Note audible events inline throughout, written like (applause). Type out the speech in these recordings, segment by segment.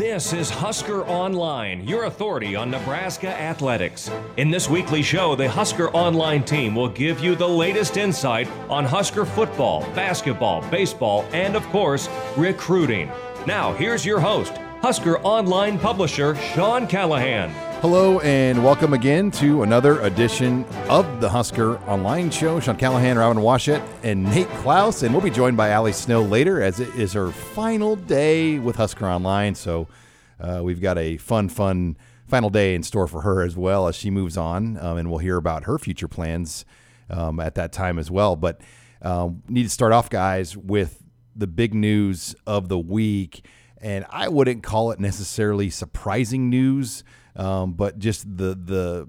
This is Husker Online, your authority on Nebraska athletics. In this weekly show, the Husker Online team will give you the latest insight on Husker football, basketball, baseball, and of course, recruiting. Now, here's your host, Husker Online publisher Sean Callahan. Hello and welcome again to another edition of the Husker Online Show. Sean Callahan, Robin Washut, and Nate Clouse, and we'll be joined by Ali Snow later as it is her final day with Husker Online. So uh, we've got a fun, fun final day in store for her as well as she moves on, um, and we'll hear about her future plans um, at that time as well. But um, need to start off, guys, with the big news of the week, and I wouldn't call it necessarily surprising news. Um, but just the, the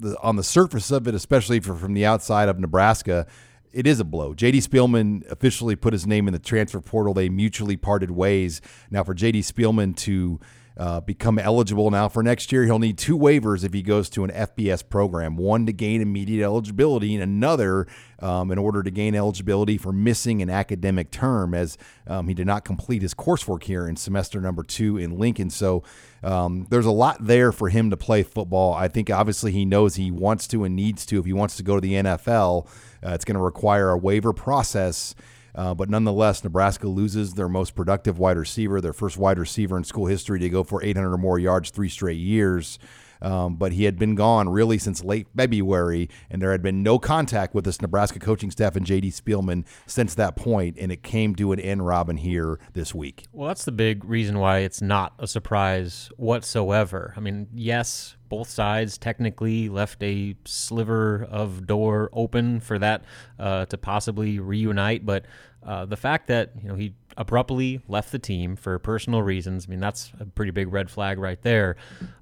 the on the surface of it, especially for, from the outside of Nebraska, it is a blow. JD Spielman officially put his name in the transfer portal. They mutually parted ways. Now for JD Spielman to uh, become eligible now for next year. He'll need two waivers if he goes to an FBS program one to gain immediate eligibility, and another um, in order to gain eligibility for missing an academic term, as um, he did not complete his coursework here in semester number two in Lincoln. So um, there's a lot there for him to play football. I think obviously he knows he wants to and needs to if he wants to go to the NFL. Uh, it's going to require a waiver process. Uh, but nonetheless, Nebraska loses their most productive wide receiver, their first wide receiver in school history to go for 800 or more yards three straight years. Um, but he had been gone really since late February, and there had been no contact with this Nebraska coaching staff and J.D. Spielman since that point, and it came to an end, Robin, here this week. Well, that's the big reason why it's not a surprise whatsoever. I mean, yes, both sides technically left a sliver of door open for that uh, to possibly reunite, but uh, the fact that you know he abruptly left the team for personal reasons, I mean that's a pretty big red flag right there.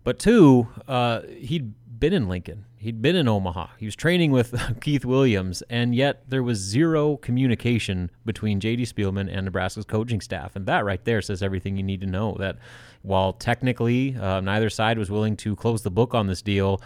But two, uh, he'd been in Lincoln. He'd been in Omaha. He was training with (laughs) Keith Williams, and yet there was zero communication between J.D. Spielman and Nebraska's coaching staff. And that right there says everything you need to know. That while technically uh, neither side was willing to close the book on this deal,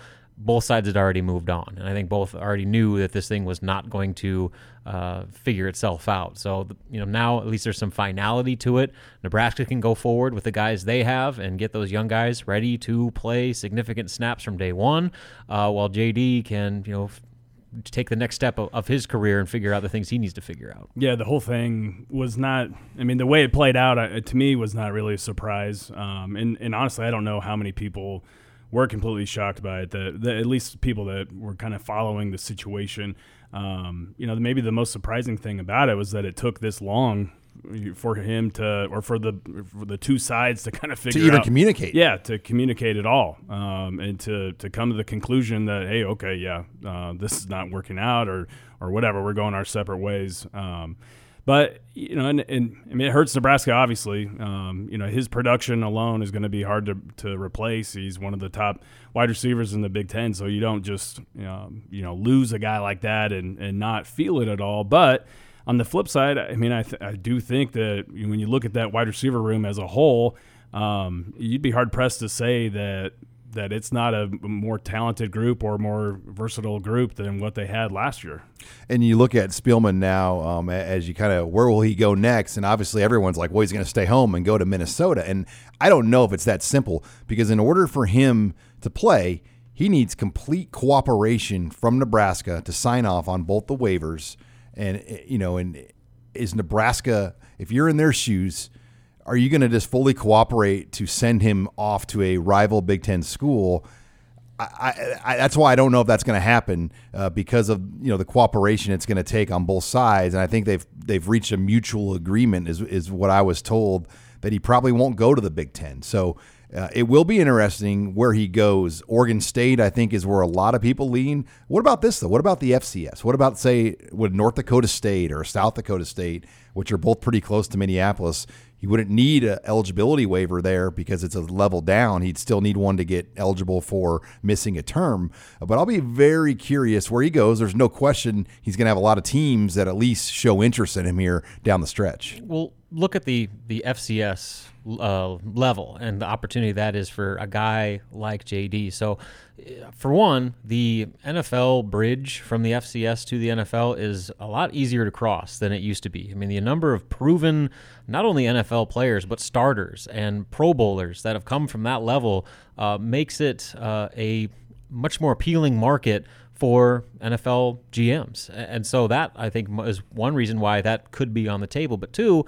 both sides had already moved on, and I think both already knew that this thing was not going to uh, figure itself out. So, you know, now at least there's some finality to it. Nebraska can go forward with the guys they have and get those young guys ready to play significant snaps from day one, uh, while JD can, you know. F- take the next step of, of, his career and figure out the things he needs to figure out. Yeah, the whole thing was not. I mean, the way it played out uh, to me was not really a surprise. Um, and and honestly, I don't know how many people were completely shocked by it. The, the at least people that were kind of following the situation. Um, you know, maybe the most surprising thing about it was that it took this long for him to, or for the for the two sides to (laughs) kind of figure to even out, communicate. Yeah, to communicate at all, um, and to to come to the conclusion that hey, okay, yeah, uh, this is not working out, or or whatever, we're going our separate ways. Um, but you know, and, and, I mean, it hurts Nebraska. Obviously, um, you know, his production alone is going to be hard to, to replace. He's one of the top wide receivers in the Big Ten, so you don't just you know, you know lose a guy like that and and not feel it at all. But on the flip side, I mean, I th- I do think that when you look at that wide receiver room as a whole, um, you'd be hard pressed to say that that it's not a more talented group or more versatile group than what they had last year. And you look at Spielman now um, as you kind of where will he go next? And obviously everyone's like, well, he's going to stay home and go to Minnesota. And I don't know if it's that simple because in order for him to play, he needs complete cooperation from Nebraska to sign off on both the waivers. And you know, and is Nebraska if you're in their shoes? Are you going to just fully cooperate to send him off to a rival Big Ten school? I, I, that's why I don't know if that's going to happen uh, because of you know the cooperation it's going to take on both sides, and I think they've they've reached a mutual agreement. Is is what I was told that he probably won't go to the Big Ten. So uh, it will be interesting where he goes. Oregon State, I think, is where a lot of people lean. What about this though? What about the FCS? What about say with North Dakota State or South Dakota State, which are both pretty close to Minneapolis? He wouldn't need an eligibility waiver there because it's a level down. He'd still need one to get eligible for missing a term. But I'll be very curious where he goes. There's no question he's going to have a lot of teams that at least show interest in him here down the stretch. Well, look at the the FCS uh, level and the opportunity that is for a guy like JD. So, uh, for one, the NFL bridge from the FCS to the NFL is a lot easier to cross than it used to be. I mean, the number of proven not only NFL players but starters and Pro Bowlers that have come from that level uh, makes it uh, a much more appealing market for NFL GMs. And so that I think is one reason why that could be on the table. But two,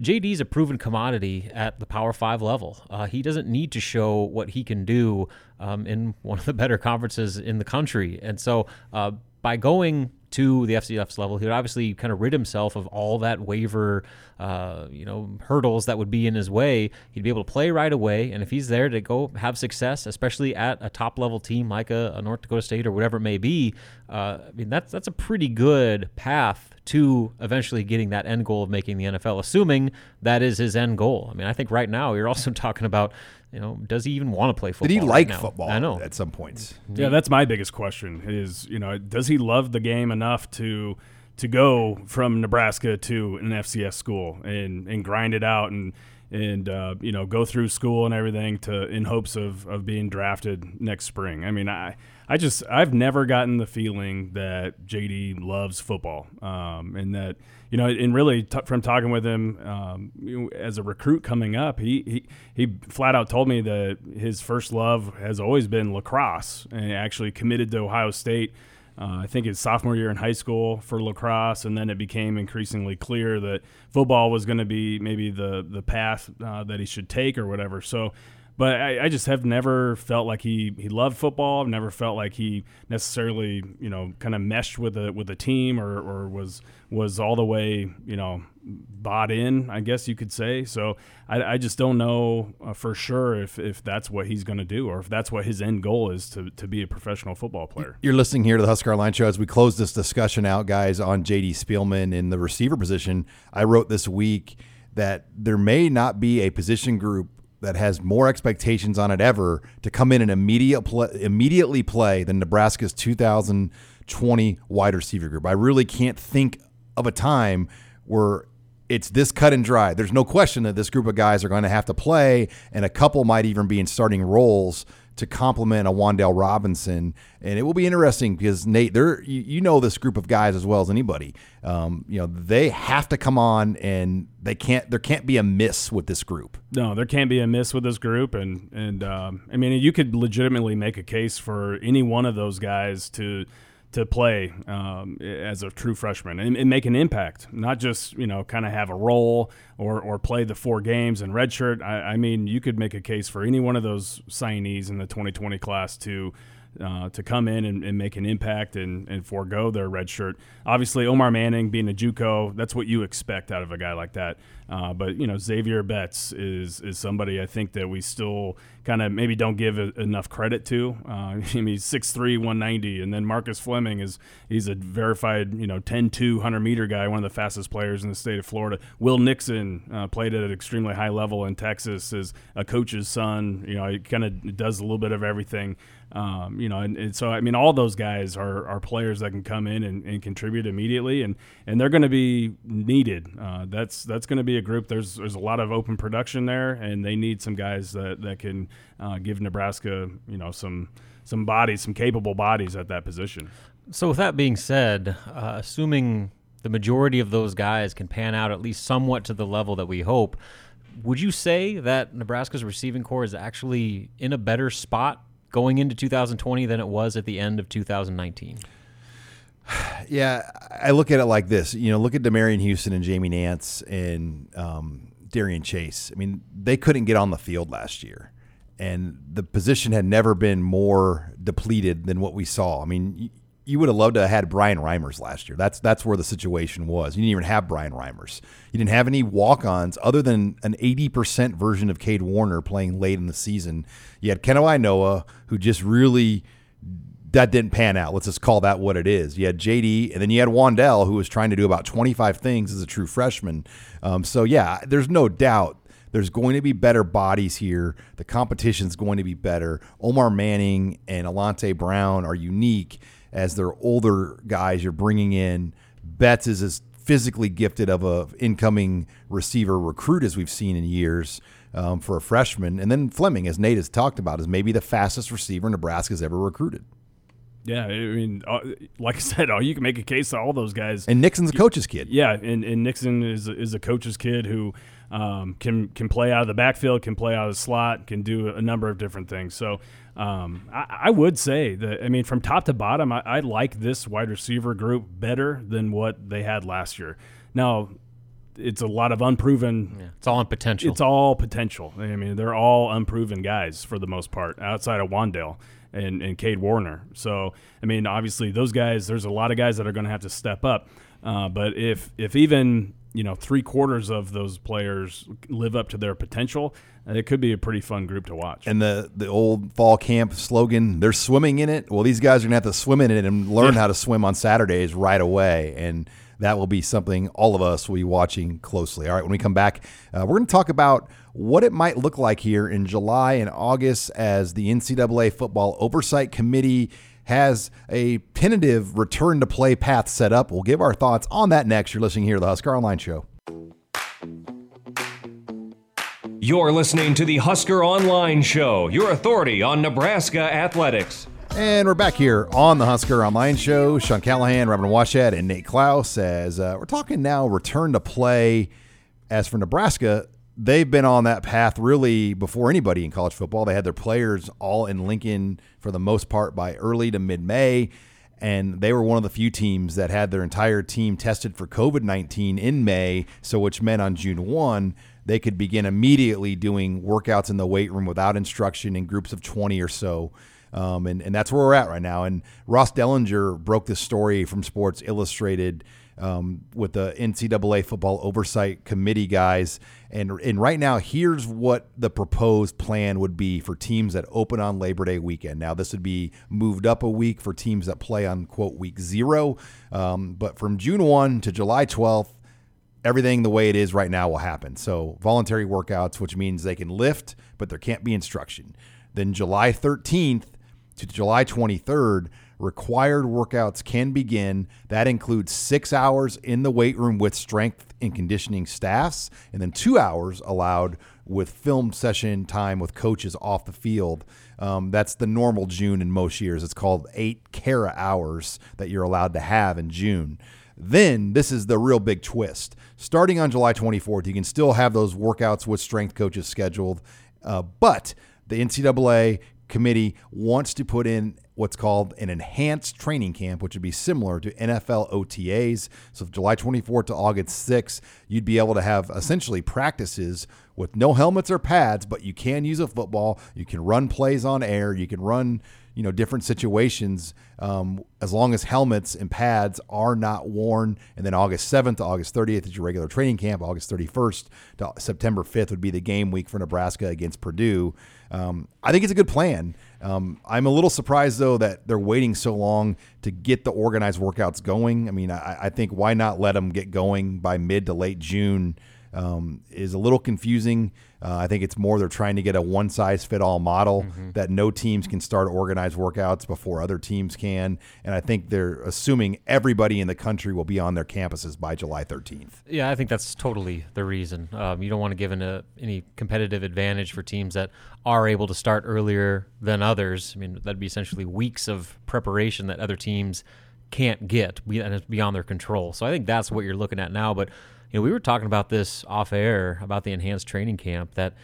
JD's a proven commodity at the Power Five level. Uh, he doesn't need to show what he can do um, in one of the better conferences in the country. And so uh, by going to the FCS's level, he would obviously kind of rid himself of all that waiver, uh, you know, hurdles that would be in his way. He'd be able to play right away, and if he's there to go have success, especially at a top level team like a, a North Dakota State or whatever it may be, uh, I mean that's that's a pretty good path to eventually getting that end goal of making the NFL, assuming that is his end goal. I mean, I think right now you're also (laughs) talking about you know, does he even want to play football? Did he like now? football? I know. at some points. Yeah, that's my biggest question. Is you know, does he love the game enough to to go from Nebraska to an FCS school and and grind it out and and uh, you know go through school and everything to in hopes of of being drafted next spring. I mean, I I just I've never gotten the feeling that JD loves football, um, and that you know, and really t- from talking with him um, you know, as a recruit coming up, he, he he flat out told me that his first love has always been lacrosse, and actually committed to Ohio State. Uh, I think his sophomore year in high school for lacrosse, and then it became increasingly clear that football was going to be maybe the the path uh, that he should take or whatever. So but I, I, just have never felt like he, he loved football. I've never felt like he necessarily, you know, kind of meshed with a with a team or, or was was all the way, you know, bought in. I guess you could say. So I, I just don't know uh, for sure if, if that's what he's going to do or if that's what his end goal is to, to be a professional football player. You're listening here to the Husker Online Show as we close this discussion out, guys, on J.D. Spielman in the receiver position. I wrote this week that there may not be a position group that has more expectations on it ever to come in and immediate play, immediately play than Nebraska's 2020 wide receiver group. I really can't think of a time where it's this cut and dry. There's no question that this group of guys are going to have to play, and a couple might even be in starting roles to complement a Wan'Dale Robinson, and it will be interesting because Nate, there you, know this group of guys as well as anybody. Um, you know they have to come on, and they can't. There can't be a miss with this group. No, there can't be a miss with this group, and and um, I mean you could legitimately make a case for any one of those guys to to play um, as a true freshman and, and, make an impact, not just you know kind of have a role or or play the four games and redshirt. I, I mean, you could make a case for any one of those signees in the 2020 class to uh, to come in and, and, make an impact and, and forego their red shirt. Obviously, Omar Manning being a JUCO, that's what you expect out of a guy like that. Uh, but you know, Xavier Betts is is somebody I think that we still kind of maybe don't give a, enough credit to. Uh, (laughs) I mean, he's 6'3", 190, and then Marcus Fleming is he's a verified you know 10-2 100 meter guy, one of the fastest players in the state of Florida. Will Nixon uh, played at an extremely high level in Texas, is a coach's son. You know, he kind of does a little bit of everything. Um, you know, and, and, so I mean, all those guys are, are players that can come in and, and contribute immediately, and, and they're going to be needed. Uh, that's that's going to be a group. There's there's a lot of open production there, and they need some guys that that can uh, give Nebraska, you know, some some bodies, some capable bodies at that position. So, with that being said, uh, assuming the majority of those guys can pan out at least somewhat to the level that we hope. Would you say that Nebraska's receiving corps is actually in a better spot going into 2020 than it was at the end of 2019? (sighs) Yeah, I look at it like this. You know, look at Demariyon Houston and Jamie Nance and um, Darian Chase. I mean, they couldn't get on the field last year, and the position had never been more depleted than what we saw. I mean, you would have loved to have had Bryan Reimers last year. That's that's where the situation was. You didn't even have Bryan Reimers. You didn't have any walk-ons other than an 80% version of Cade Warner playing late in the season. You had Kanawai Noa, who just really that didn't pan out. Let's just call that what it is. You had JD, and then you had Wan'Dale, who was trying to do about 25 things as a true freshman. Um, so yeah, there's no doubt there's going to be better bodies here. The competition's going to be better. Omar Manning and Alante Brown are unique as they're older guys you're bringing in. Betts is as physically gifted of a incoming receiver recruit as we've seen in years um, for a freshman. And then Fleming, as Nate has talked about, is maybe the fastest receiver Nebraska's ever recruited. Yeah, I mean, uh, like I said, you can make a case to all those guys. And Nixon's a coach's kid. Yeah, and, and Nixon is is a coach's kid who um, can can play out of the backfield, can play out of the slot, can do a number of different things. So um, I, I, would say that I mean, from top to bottom, I, I like this wide receiver group better than what they had last year. Now, it's a lot of unproven. Yeah, it's all on potential. It's all potential. I mean, they're all unproven guys for the most part, outside of Wan'Dale and, and Cade Warner. So, I mean, obviously, those guys, there's a lot of guys that are going to have to step up. Uh, but if if even you know three quarters of those players live up to their potential, it could be a pretty fun group to watch. And the the old fall camp slogan, "They're swimming in it." Well, these guys are gonna have to swim in it and learn yeah. how to swim on Saturdays right away, and that will be something all of us will be watching closely. All right, when we come back, uh, we're going to talk about what it might look like here in July and August as the NCAA Football Oversight Committee has a tentative return to play path set up. We'll give our thoughts on that next. You're listening here to the Husker Online Show. You're listening to the Husker Online Show, your authority on Nebraska athletics. And we're back here on the Husker Online Show. Sean Callahan, Robin Washut, and Nate Clouse. As uh, we're talking now, return to play. As for Nebraska, they've been on that path really before anybody in college football. They had their players all in Lincoln for the most part by early to mid May. And they were one of the few teams that had their entire team tested for COVID 19 in May. So, which meant on June 1, they could begin immediately doing workouts in the weight room without instruction in groups of 20 or so. Um, and, and that's where we're at right now. And Ross Dellenger broke this story from Sports Illustrated um, with the NCAA Football Oversight Committee guys. And, and right now, here's what the proposed plan would be for teams that open on Labor Day weekend. Now, this would be moved up a week for teams that play on, quote, week zero. Um, but from June 1 to July 12th, everything the way it is right now will happen. So, voluntary workouts, which means they can lift, but there can't be instruction. Then, July 13th, to July 23rd, required workouts can begin. That includes six hours in the weight room with strength and conditioning staffs, and then two hours allowed with film session time with coaches off the field. Um, that's the normal June in most years. It's called eight CARA hours that you're allowed to have in June. Then this is the real big twist. Starting on July 24th, you can still have those workouts with strength coaches scheduled, uh, but the NCAA committee wants to put in what's called an enhanced training camp, which would be similar to NFL OTAs. So, July 24th to August 6th, you'd be able to have essentially practices with no helmets or pads, but you can use a football. You can run plays on air. You can run, you know, different situations um, as long as helmets and pads are not worn. And then August 7th to August 30th is your regular training camp. August 31st to September 5th would be the game week for Nebraska against Purdue. Um, I think it's a good plan. Um, I'm a little surprised though that they're waiting so long to get the organized workouts going. I mean, I, I think why not let them get going by mid to late June um, is a little confusing. Uh, I think it's more they're trying to get a one size fit all model mm-hmm. that no teams can start organized workouts before other teams can. And I think they're assuming everybody in the country will be on their campuses by July 13th. Yeah, I think that's totally the reason. Um, you don't want to give a, any competitive advantage for teams that are able to start earlier than others. I mean, that'd be essentially weeks of preparation that other teams can't get, and it's beyond their control. So I think that's what you're looking at now. But you know, we were talking about this off air about the enhanced training camp that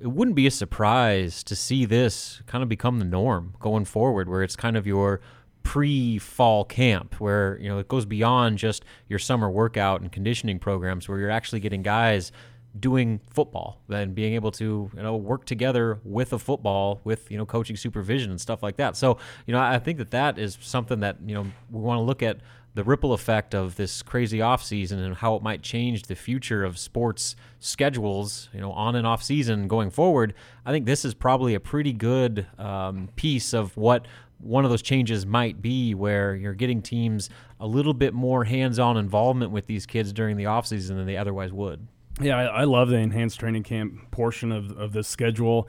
it wouldn't be a surprise to see this kind of become the norm going forward, where it's kind of your pre-fall camp where you know it goes beyond just your summer workout and conditioning programs where you're actually getting guys doing football and being able to you know work together with a football with you know coaching supervision and stuff like that. So you know i think that that is something that you know we want to look at the ripple effect of this crazy off season and how it might change the future of sports schedules, you know, on and off season going forward, I think this is probably a pretty good um, piece of what one of those changes might be where you're getting teams a little bit more hands-on involvement with these kids during the offseason than they otherwise would. Yeah, I, I love the enhanced training camp portion of, of this schedule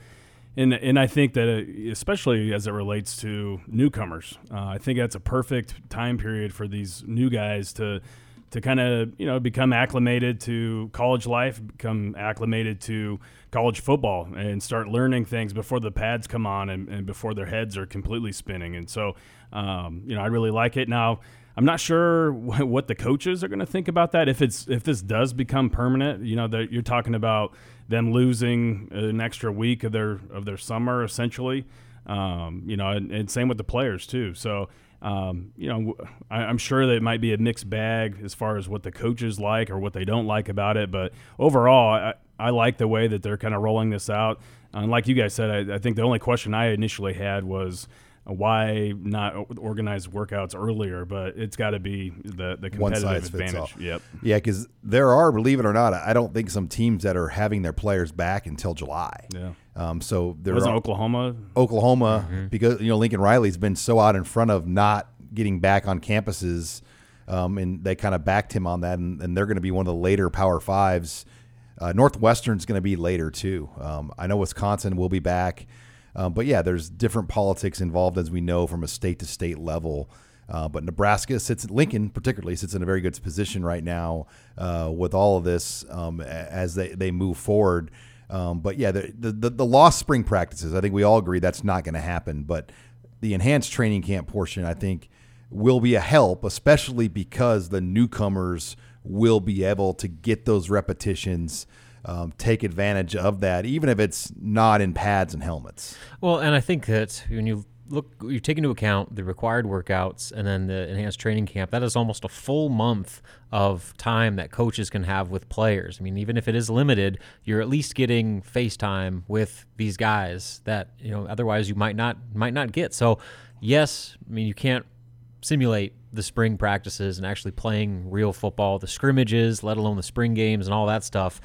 and and I think that uh, especially as it relates to newcomers, uh, I think that's a perfect time period for these new guys to to kind of you know become acclimated to college life, become acclimated to college football, and start learning things before the pads come on and, and before their heads are completely spinning. And so, um, you know, I really like it. Now, I'm not sure what the coaches are going to think about that. If it's if this does become permanent, you know, that you're talking about them losing an extra week of their of their summer essentially. Um, you know, and, and, same with the players too. So um, you know, I, am sure that it might be a mixed bag as far as what the coaches like or what they don't like about it. But overall, I, I like the way that they're kind of rolling this out. And like you guys said, I, I think the only question I initially had was why not organize workouts earlier? But it's got to be the the competitive advantage. Yep. Yeah, because there are, believe it or not, I don't think some teams that are having their players back until July. Yeah. Um, so there wasn't Oklahoma. Oklahoma, mm-hmm. because you know Lincoln Riley's been so out in front of not getting back on campuses, um, and they kind of backed him on that, and, and they're going to be one of the later Power Fives. Uh, Northwestern's going to be later too. Um, I know Wisconsin will be back. Um, but yeah, there's different politics involved, as we know, from a state to state level. Uh, but Nebraska sits, Lincoln particularly sits in a very good position right now uh, with all of this um, as they, they move forward. Um, but yeah, the, the, the lost spring practices, I think we all agree that's not going to happen. But the enhanced training camp portion, I think, will be a help, especially because the newcomers will be able to get those repetitions um, take advantage of that, even if it's not in pads and helmets. Well, and I think that when you look, you take into account the required workouts and then the enhanced training camp. That is almost a full month of time that coaches can have with players. I mean, even if it is limited, you're at least getting FaceTime with these guys that you know otherwise you might not might not get. So, yes, I mean you can't simulate the spring practices and actually playing real football, the scrimmages, let alone the spring games and all that stuff.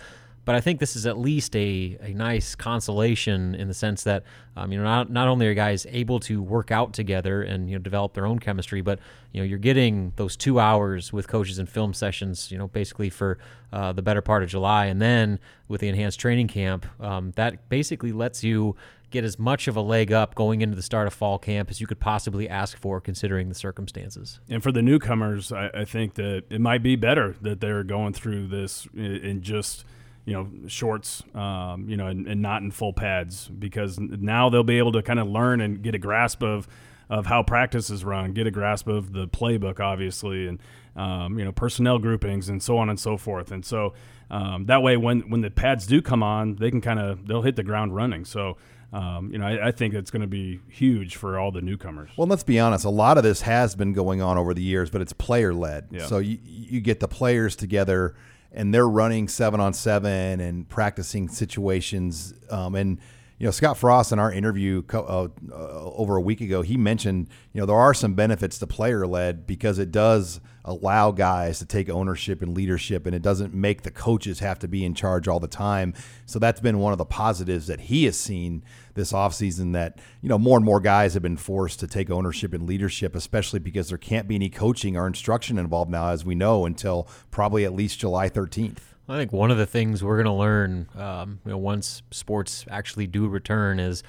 But I think this is at least a, a nice consolation in the sense that um, you know not not only are guys able to work out together and you know develop their own chemistry, but you know you're getting those two hours with coaches and film sessions, you know basically for uh, the better part of July, and then with the enhanced training camp, um, that basically lets you get as much of a leg up going into the start of fall camp as you could possibly ask for, considering the circumstances. And for the newcomers, I, I think that it might be better that they're going through this in just you know shorts um, you know and, and, not in full pads because now they'll be able to kind of learn and get a grasp of of how practice is run get a grasp of the playbook obviously and um, you know personnel groupings and so on and so forth and so um, that way when when the pads do come on they can kind of they'll hit the ground running so um, you know, I, I, think it's going to be huge for all the newcomers. Well, let's be honest. A lot of this has been going on over the years, but it's player led. Yeah. So you, you get the players together and they're running seven on seven and practicing situations. Um, and you know, Scott Frost in our interview uh, uh, over a week ago, he mentioned you know there are some benefits to player led because it does allow guys to take ownership and leadership, and it doesn't make the coaches have to be in charge all the time. So that's been one of the positives that he has seen this offseason that you know more and more guys have been forced to take ownership and leadership, especially because there can't be any coaching or instruction involved now, as we know, until probably at least July 13th. I think one of the things we're going to learn, um, you know, once sports actually do return, is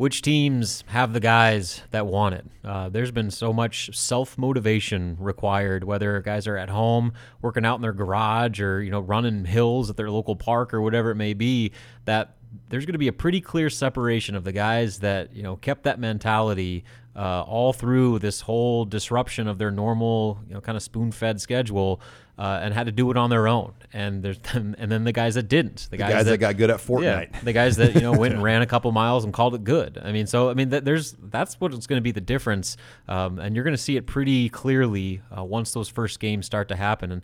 which teams have the guys that want it. Uh, there's been so much self motivation required, whether guys are at home working out in their garage or you know running hills at their local park or whatever it may be. That there's going to be a pretty clear separation of the guys that you know kept that mentality uh, all through this whole disruption of their normal, you know, kind of spoon-fed schedule, uh, and had to do it on their own. And there's (laughs) and then the guys that didn't, the, the guys, guys that, that, got good at Fortnite, yeah, the guys that you know went and (laughs) ran a couple miles and called it good. I mean, so I mean, that there's that's what's going to be the difference, um, and you're going to see it pretty clearly uh, once those first games start to happen. And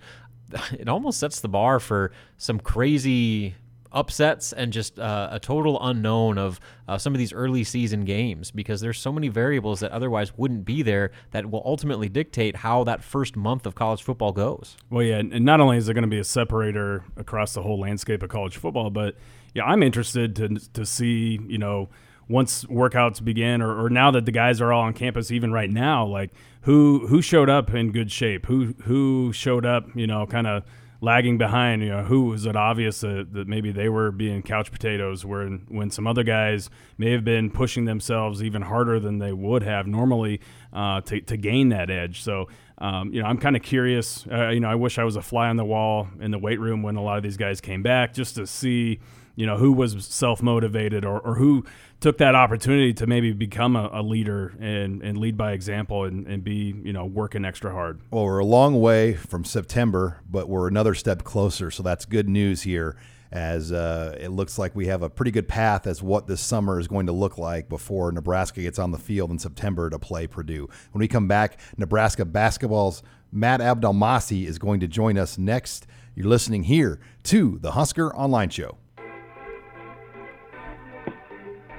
(laughs) it almost sets the bar for some crazy upsets and just uh, a total unknown of uh, some of these early season games because there's so many variables that otherwise wouldn't be there that will ultimately dictate how that first month of college football goes. Well, yeah, and not only is there going to be a separator across the whole landscape of college football, but yeah, I'm interested to to see you know once workouts begin or, or now that the guys are all on campus even right now like who who showed up in good shape who who showed up you know kind of lagging behind. You know, who was it obvious that, that maybe they were being couch potatoes, when when some other guys may have been pushing themselves even harder than they would have normally uh, to to gain that edge. So. Um, you know, I'm kind of curious. Uh, you know, I wish I was a fly on the wall in the weight room when a lot of these guys came back, just to see, you know, who was self motivated or, or who took that opportunity to maybe become a, a leader and, and lead by example and, and be, you know, working extra hard. Well, we're a long way from September, but we're another step closer. So that's good news here as uh, it looks like we have a pretty good path as what this summer is going to look like before Nebraska gets on the field in September to play Purdue. When we come back, Nebraska basketball's Matt Abdelmassih is going to join us next. You're listening here to the Husker Online Show.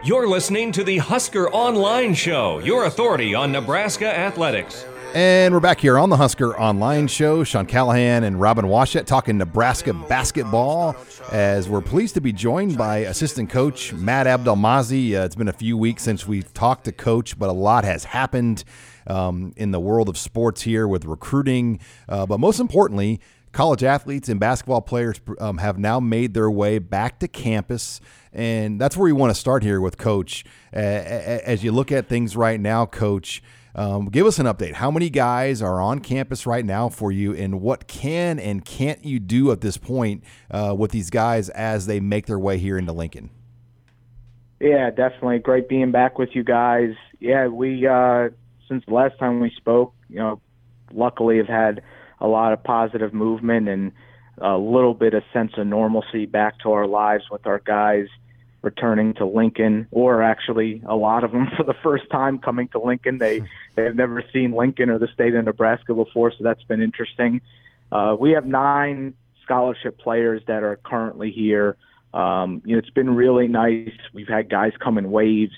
You're listening to the Husker Online Show, your authority on Nebraska athletics. And we're back here on the Husker Online Show. Sean Callahan and Robin Washut talking Nebraska basketball as we're pleased to be joined by assistant coach Matt Abdelmassih. Uh, it's been a few weeks since we've talked to coach, but a lot has happened um, in the world of sports here with recruiting. Uh, but most importantly, college athletes and basketball players um, have now made their way back to campus. And that's where we want to start here with Coach. Uh, as you look at things right now, Coach, um, give us an update. How many guys are on campus right now for you, and what can and can't you do at this point uh, with these guys as they make their way here into Lincoln? Yeah, definitely. Great being back with you guys. Yeah, we, uh, since the last time we spoke, you know, luckily have had a lot of positive movement and a little bit of sense of normalcy back to our lives with our guys returning to Lincoln, or actually a lot of them (laughs) for the first time coming to Lincoln. They (laughs) they have never seen Lincoln or the state of Nebraska before, so that's been interesting. Uh, we have nine scholarship players that are currently here. Um, you know, it's been really nice. We've had guys come in waves,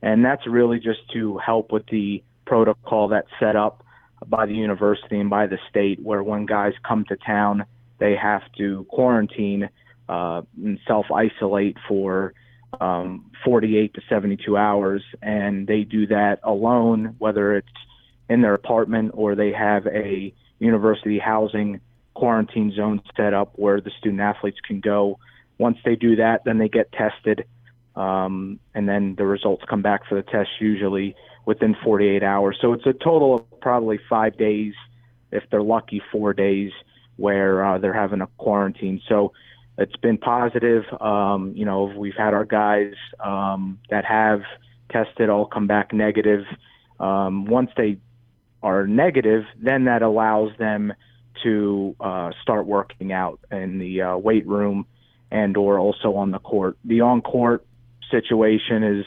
and that's really just to help with the protocol that's set up by the university and by the state, where when guys come to town, they have to quarantine uh, and self isolate for um, 48 to 72 hours, and they do that alone, whether it's in their apartment or they have a university housing quarantine zone set up where the student athletes can go. Once they do that, then they get tested, um, and then the results come back for the test usually within 48 hours. So it's a total of probably five days, if they're lucky, four days where uh, they're having a quarantine. So it's been positive. Um, you know, we've had our guys um, that have tested all come back negative. Um, once they are negative, then that allows them to uh, start working out in the uh, weight room and or also on the court. The on court situation is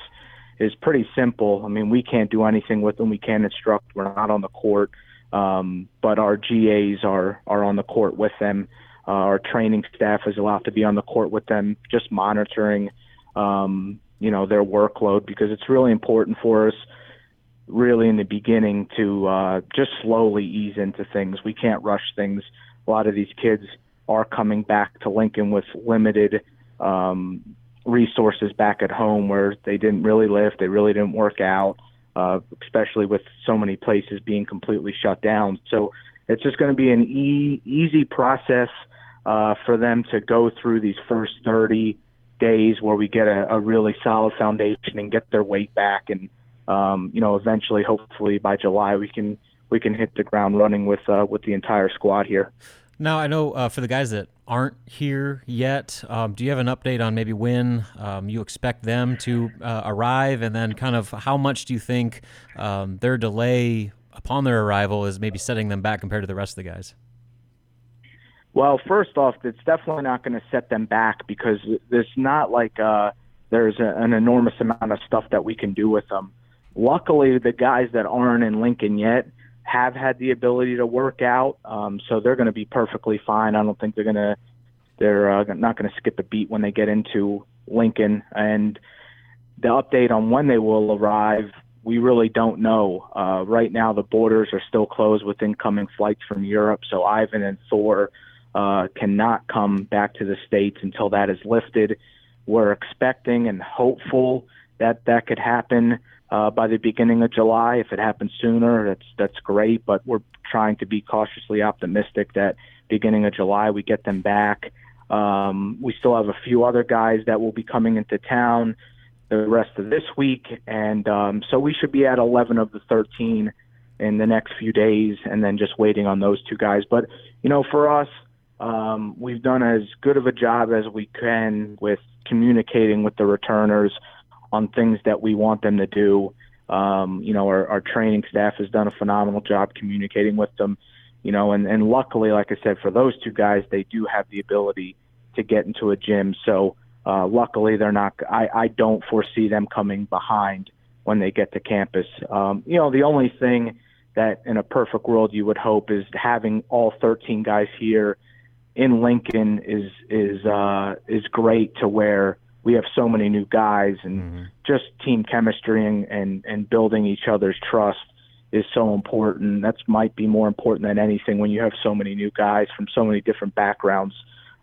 is pretty simple. I mean, we can't do anything with them. We can't instruct. We're not on the court, um, but our GAs are are on the court with them. Uh, our training staff is allowed to be on the court with them, just monitoring, um, you know, their workload because it's really important for us, really in the beginning, to uh, just slowly ease into things. We can't rush things. A lot of these kids are coming back to Lincoln with limited um, resources back at home where they didn't really lift, they really didn't work out, uh, especially with so many places being completely shut down. So it's just going to be an e- easy process uh, for them to go through these first 30 days where we get a, a really solid foundation and get their weight back. And, um, you know, eventually, hopefully by July, we can we can hit the ground running with uh, with the entire squad here. Now, I know uh, for the guys that aren't here yet, um, do you have an update on maybe when um, you expect them to uh, arrive, and then kind of how much do you think um, their delay upon their arrival is maybe setting them back compared to the rest of the guys? Well, first off, it's definitely not going to set them back because it's not like uh, there's a, an enormous amount of stuff that we can do with them. Luckily, the guys that aren't in Lincoln yet have had the ability to work out, um, so they're going to be perfectly fine. I don't think they're going to they're uh, not going to skip a beat when they get into Lincoln. And the update on when they will arrive, we really don't know. Uh, right now, the borders are still closed with incoming flights from Europe, so Ivan and Thor uh, cannot come back to the states until that is lifted. We're expecting and hopeful that that could happen uh, by the beginning of July. If it happens sooner, that's that's great. But we're trying to be cautiously optimistic that beginning of July, we get them back. Um, we still have a few other guys that will be coming into town the rest of this week, and um, so we should be at 11 of the 13 in the next few days, and then just waiting on those two guys. But you know, for us, um, we've done as good of a job as we can with communicating with the returners on things that we want them to do. Um, you know, our, our training staff has done a phenomenal job communicating with them. You know, and, and luckily, like I said, for those two guys, they do have the ability to get into a gym. So uh, luckily, they're not. I, I don't foresee them coming behind when they get to campus. Um, you know, the only thing that in a perfect world you would hope is having all 13 guys here in Lincoln is is uh, is great to where we have so many new guys and mm-hmm. just team chemistry and, and and building each other's trust is so important. That's might be more important than anything when you have so many new guys from so many different backgrounds.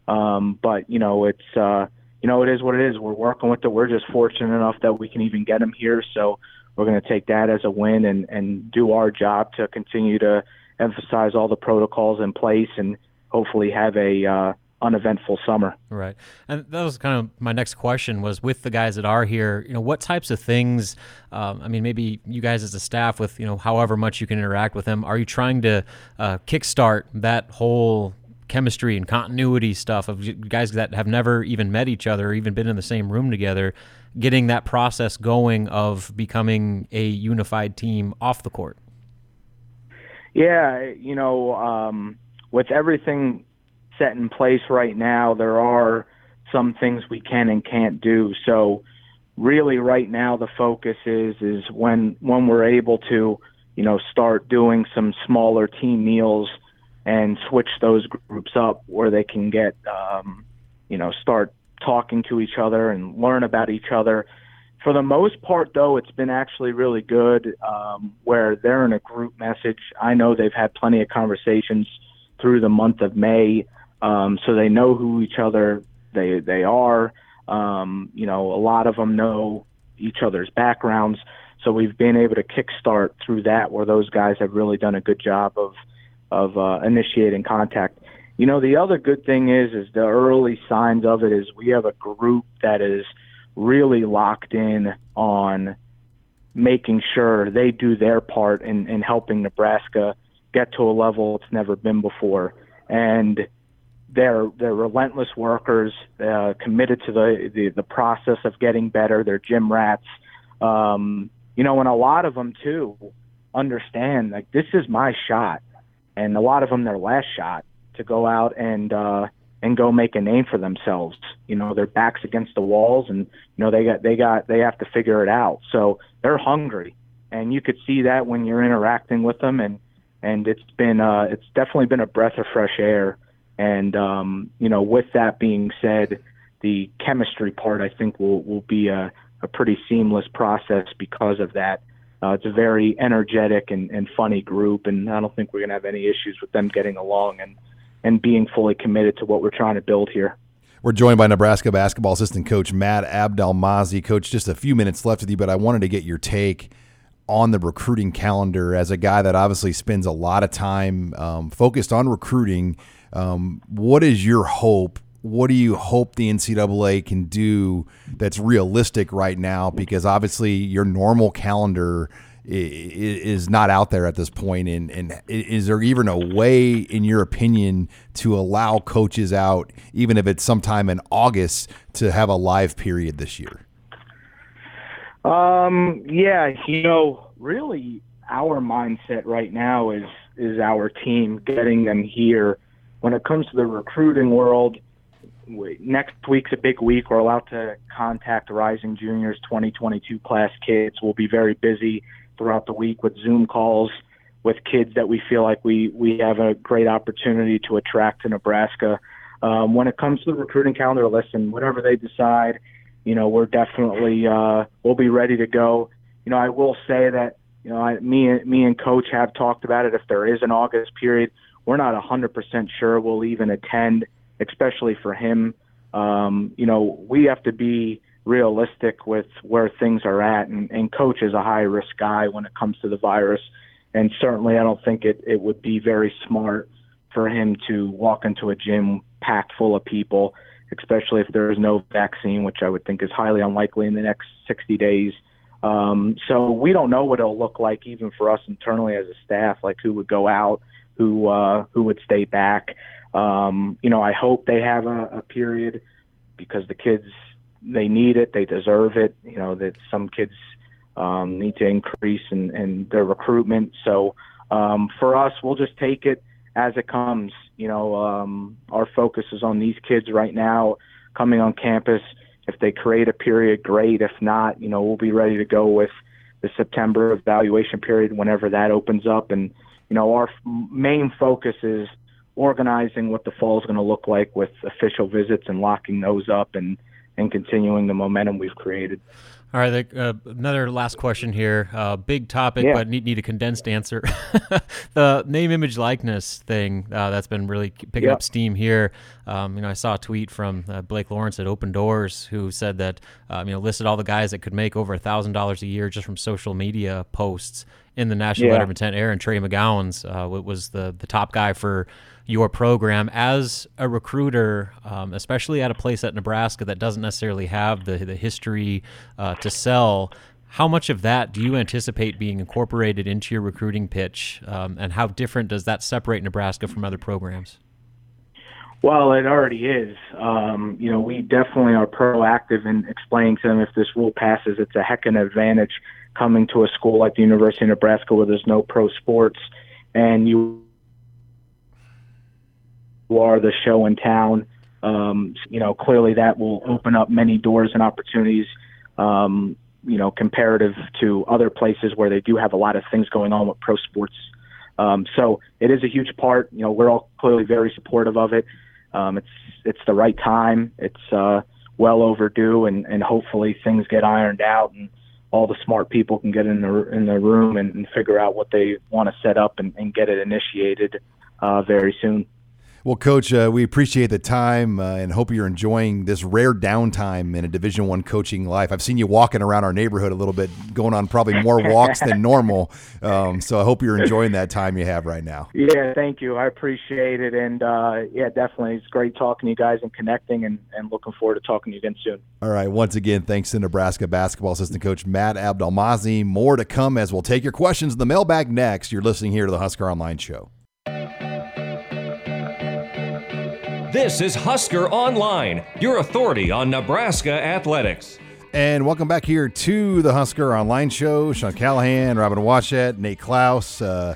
Um, but you know, it's uh, you know, it is what it is. We're working with it. We're just fortunate enough that we can even get them here. So we're going to take that as a win and and do our job to continue to emphasize all the protocols in place and hopefully have a uh, uneventful summer. Right, and that was kind of my next question was with the guys that are here. You know, what types of things? Um, I mean, maybe you guys as a staff, with you know, however much you can interact with them, are you trying to uh, kickstart that whole chemistry and continuity stuff of guys that have never even met each other or even been in the same room together, getting that process going of becoming a unified team off the court? Yeah, you know. Um, with everything set in place right now, there are some things we can and can't do. So really right now the focus is is when when we're able to, you know, start doing some smaller team meals and switch those groups up where they can get um, you know, start talking to each other and learn about each other. For the most part, though, it's been actually really good um, where they're in a group message. I know they've had plenty of conversations through the month of May, um, so they know who each other they they are. Um, you know, a lot of them know each other's backgrounds, so we've been able to kickstart through that, where those guys have really done a good job of of uh, initiating contact. You know, the other good thing is is the early signs of it is we have a group that is really locked in on making sure they do their part in, in helping Nebraska get to a level it's never been before. And they're they're relentless workers, uh, committed to the, the the process of getting better. They're gym rats, um, you know, and a lot of them too understand like this is my shot, and a lot of them their last shot to go out and uh, and go make a name for themselves. You know, their backs against the walls, and you know they got they got they have to figure it out. So they're hungry, and you could see that when you're interacting with them and and it's been uh, it's definitely been a breath of fresh air. And um, you know, with that being said, the chemistry part I think will will be a, a pretty seamless process because of that. Uh, it's a very energetic and, and funny group, and I don't think we're going to have any issues with them getting along and and being fully committed to what we're trying to build here. We're joined by Nebraska basketball assistant coach Matt Abdelmassih. Coach, just a few minutes left with you, but I wanted to get your take on the recruiting calendar as a guy that obviously spends a lot of time um, focused on recruiting. Um, what is your hope? What do you hope the NCAA can do that's realistic right now? Because obviously, your normal calendar is not out there at this point. And, and is there even a way, in your opinion, to allow coaches out, even if it's sometime in August, to have a live period this year? Um, yeah, you know, really our mindset right now is is our team getting them here. When it comes to the recruiting world, next week's a big week. We're allowed to contact Rising Juniors 2022 class kids. We'll be very busy throughout the week with Zoom calls with kids that we feel like we we have a great opportunity to attract to Nebraska. Um, when it comes to the recruiting calendar, listen, whatever they decide, you know, we're definitely uh, we'll be ready to go. You know, I will say that you know, I, me me and coach have talked about it. If there is an August period, we're not 100% sure we'll even attend, especially for him. Um, you know, we have to be realistic with where things are at, and, and coach is a high risk guy when it comes to the virus, and certainly I don't think it it would be very smart for him to walk into a gym packed full of people, especially if there is no vaccine, which I would think is highly unlikely in the next 60 days. Um, so we don't know what it'll look like, even for us internally as a staff, like who would go out, who uh, who would stay back. Um, you know, I hope they have a, a period because the kids they need it, they deserve it. You know that some kids um, need to increase in, in their recruitment. So um, for us, we'll just take it as it comes. You know, um, our focus is on these kids right now coming on campus. If they create a period, great. If not, you know, we'll be ready to go with the September evaluation period whenever that opens up. And, you know, our main focus is organizing what the fall is going to look like with official visits and locking those up and, and continuing the momentum we've created. All right, uh, another last question here. Uh, big topic, yeah. but need, need a condensed answer. (laughs) the name, image, likeness thing uh, that's been really picking yep. up steam here. Um, you know, I saw a tweet from uh, Blake Lawrence at Opendorse who said that um, you know listed all the guys that could make over a thousand dollars a year just from social media posts in the national yeah. letter of intent era. And Trey McGowens uh, was the the top guy for your program as a recruiter, um, especially at a place at Nebraska that doesn't necessarily have the the history uh, to sell. How much of that do you anticipate being incorporated into your recruiting pitch, um, and how different does that separate Nebraska from other programs? Well, it already is. Um, you know, we definitely are proactive in explaining to them if this rule passes, it's a heck of an advantage coming to a school like the University of Nebraska where there's no pro sports and you are the show in town. Um, you know, clearly that will open up many doors and opportunities. Um, you know, comparative to other places where they do have a lot of things going on with pro sports. Um, so it is a huge part. You know, we're all clearly very supportive of it. Um, it's it's the right time. It's uh, well overdue, and, and hopefully things get ironed out and all the smart people can get in the in the room and, and figure out what they want to set up and, and get it initiated uh, very soon. Well, Coach, uh, we appreciate the time uh, and hope you're enjoying this rare downtime in a Division One coaching life. I've seen you walking around our neighborhood a little bit, going on probably more walks than (laughs) normal. Um, so I hope you're enjoying that time you have right now. Yeah, thank you. I appreciate it, and uh, yeah, definitely, it's great talking to you guys and connecting, and, and looking forward to talking to you again soon. All right. Once again, thanks to Nebraska basketball assistant coach Matt Abdelmassih. More to come as we'll take your questions in the mailbag next. You're listening here to the Husker Online Show. This is Husker Online, your authority on Nebraska athletics. And welcome back here to the Husker Online Show. Sean Callahan, Robin Washut, Nate Clouse, uh,